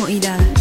i don't Ida.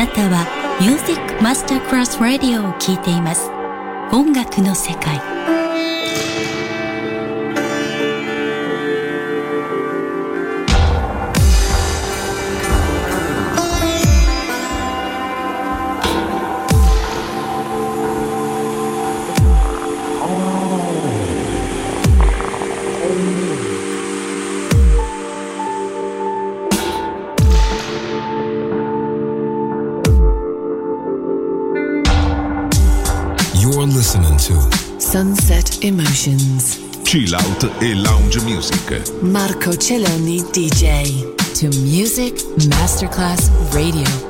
なたはミュージックマスタークラスラディオを聴いています。音楽の世界。Emotions. Chill out e lounge music. Marco Celloni DJ. to Music Masterclass Radio.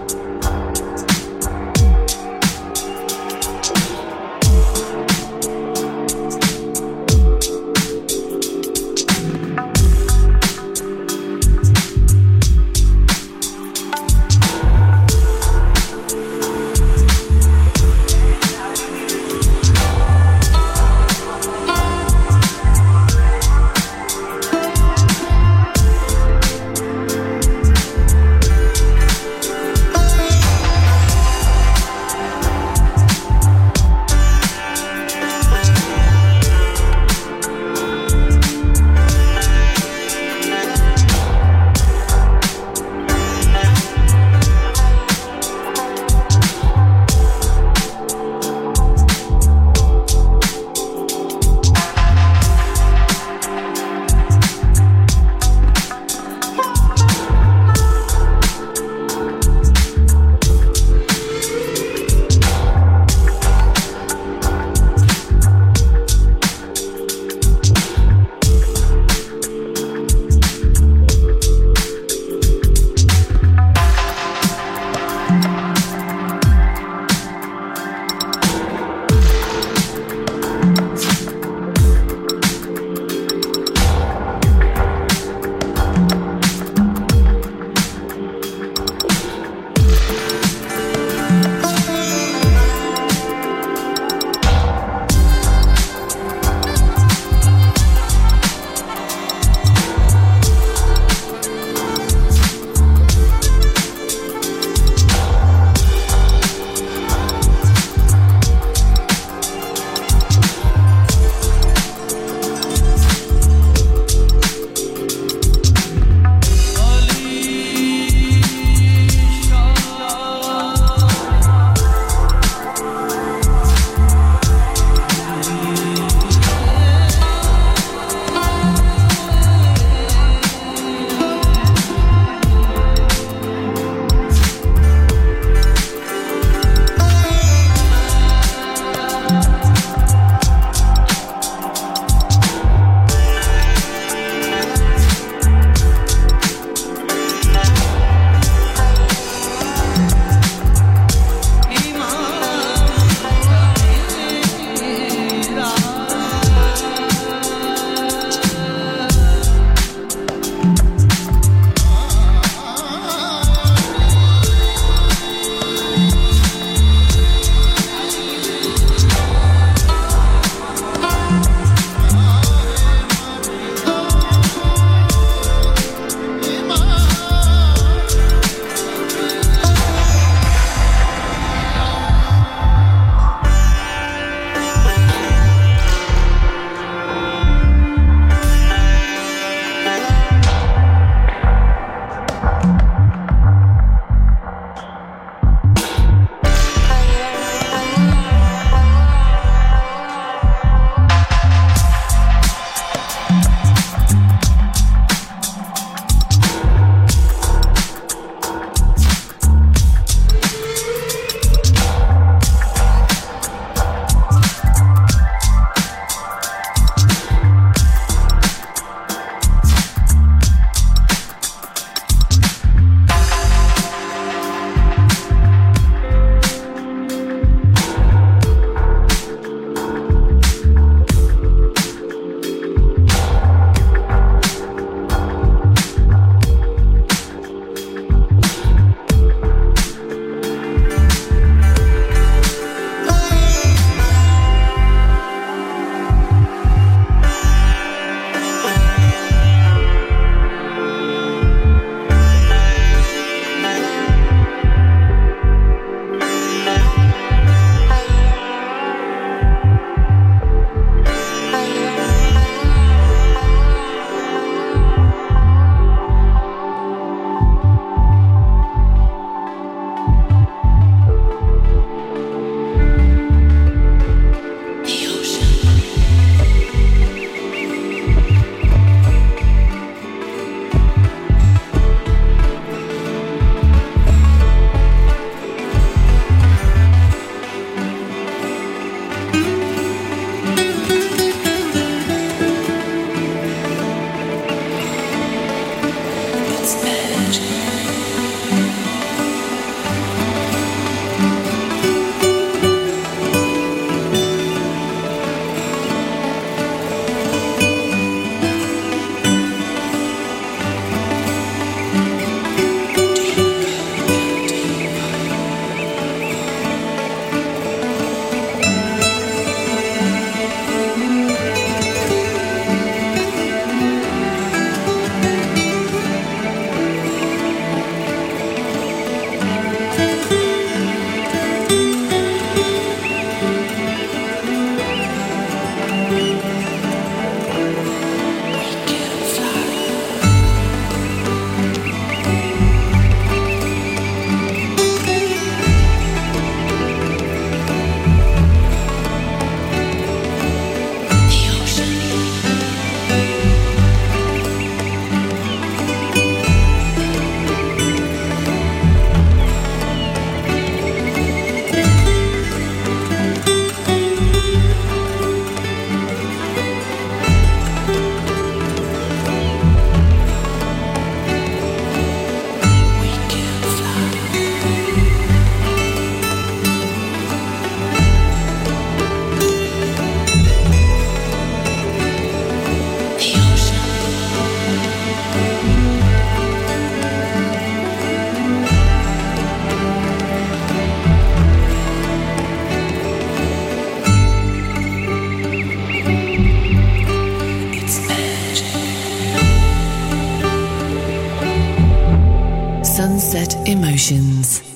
Sunset Emotions.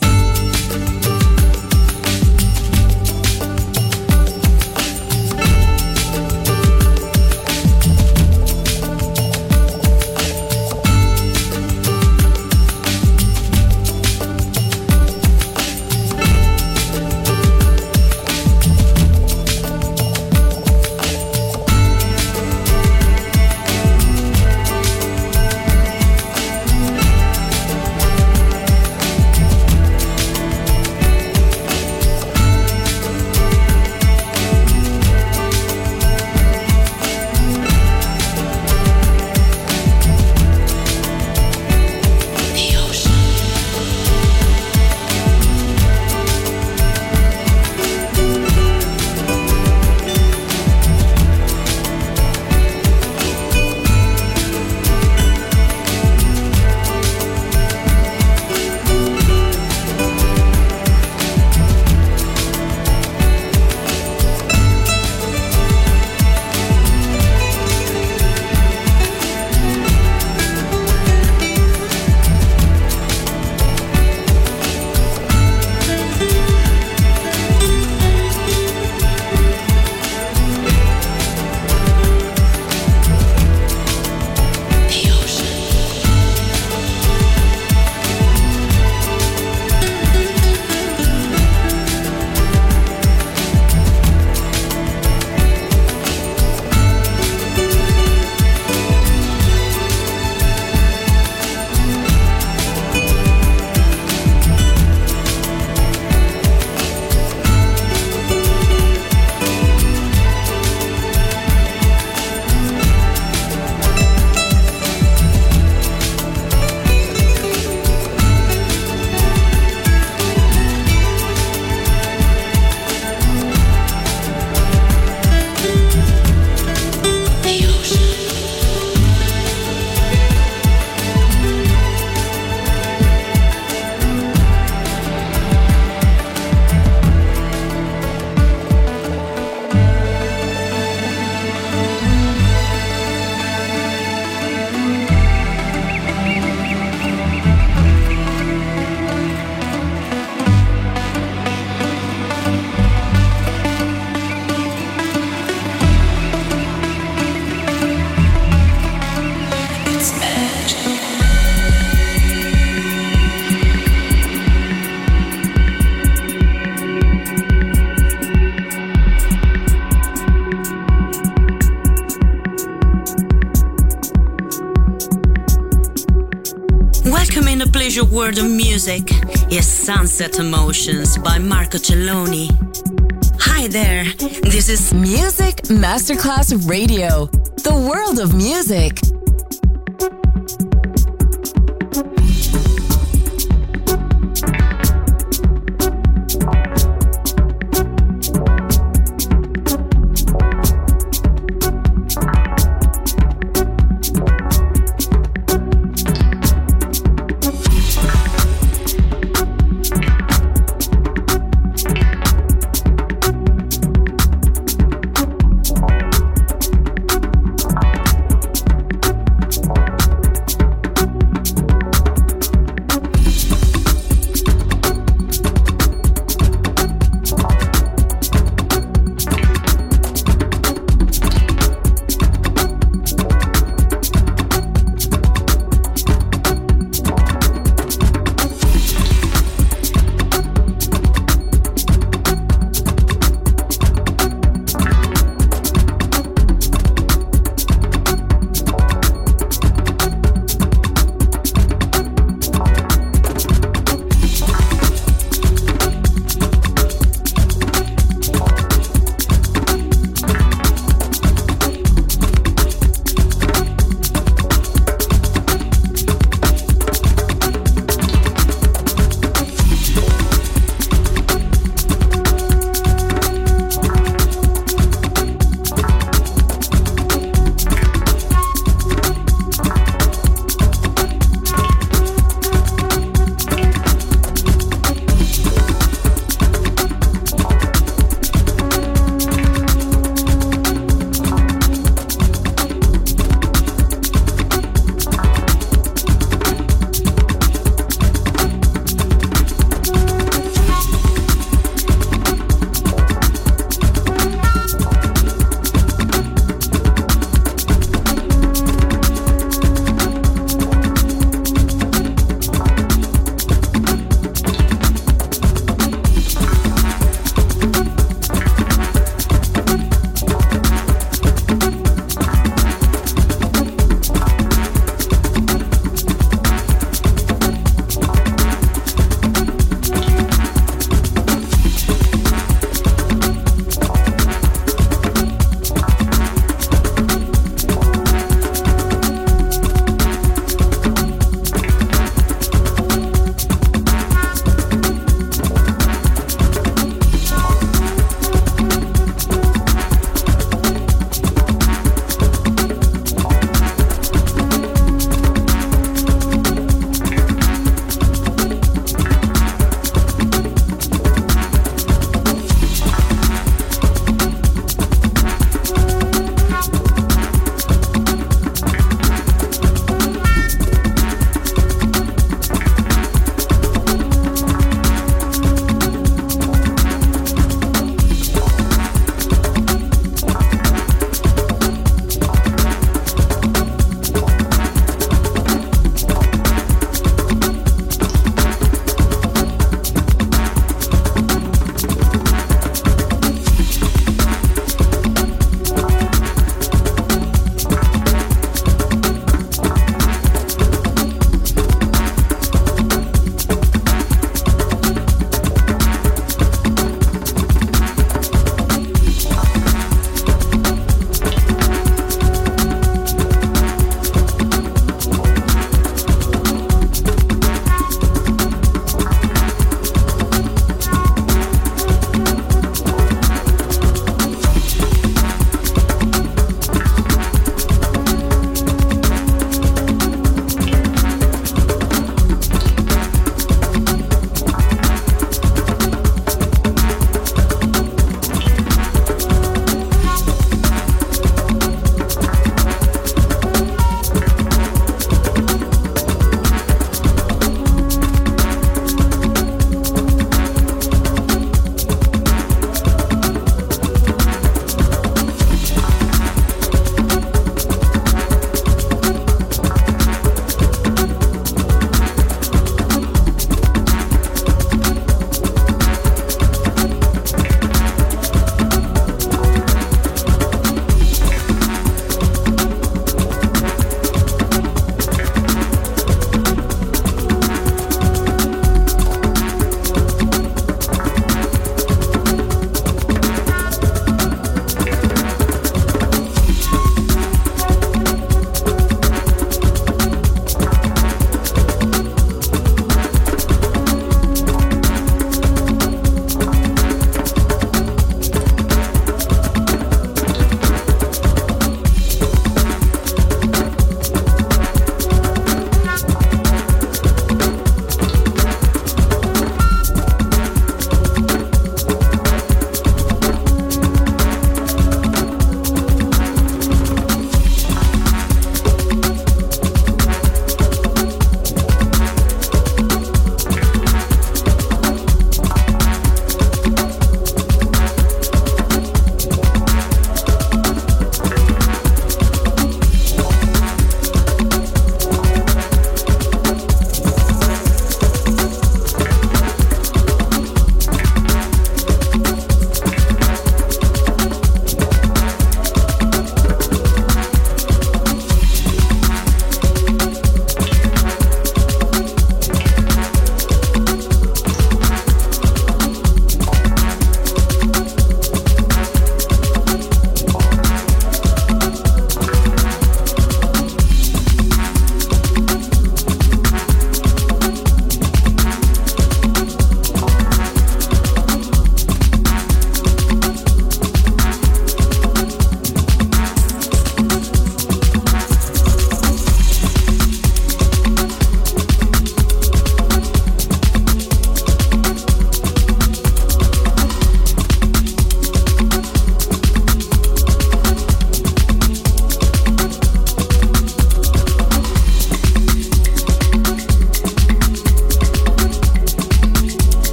World of music is Sunset Emotions by Marco Celloni. Hi there, this is Music Masterclass Radio, the world of music.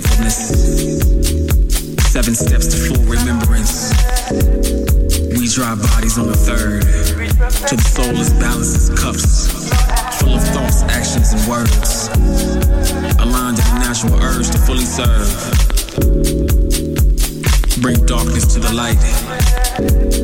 forgetfulness. Seven steps to full remembrance. We dry bodies on the third. till the soul is balanced as cups, full of thoughts, actions, and words. Aligned to the natural urge to fully serve. Bring darkness to the light.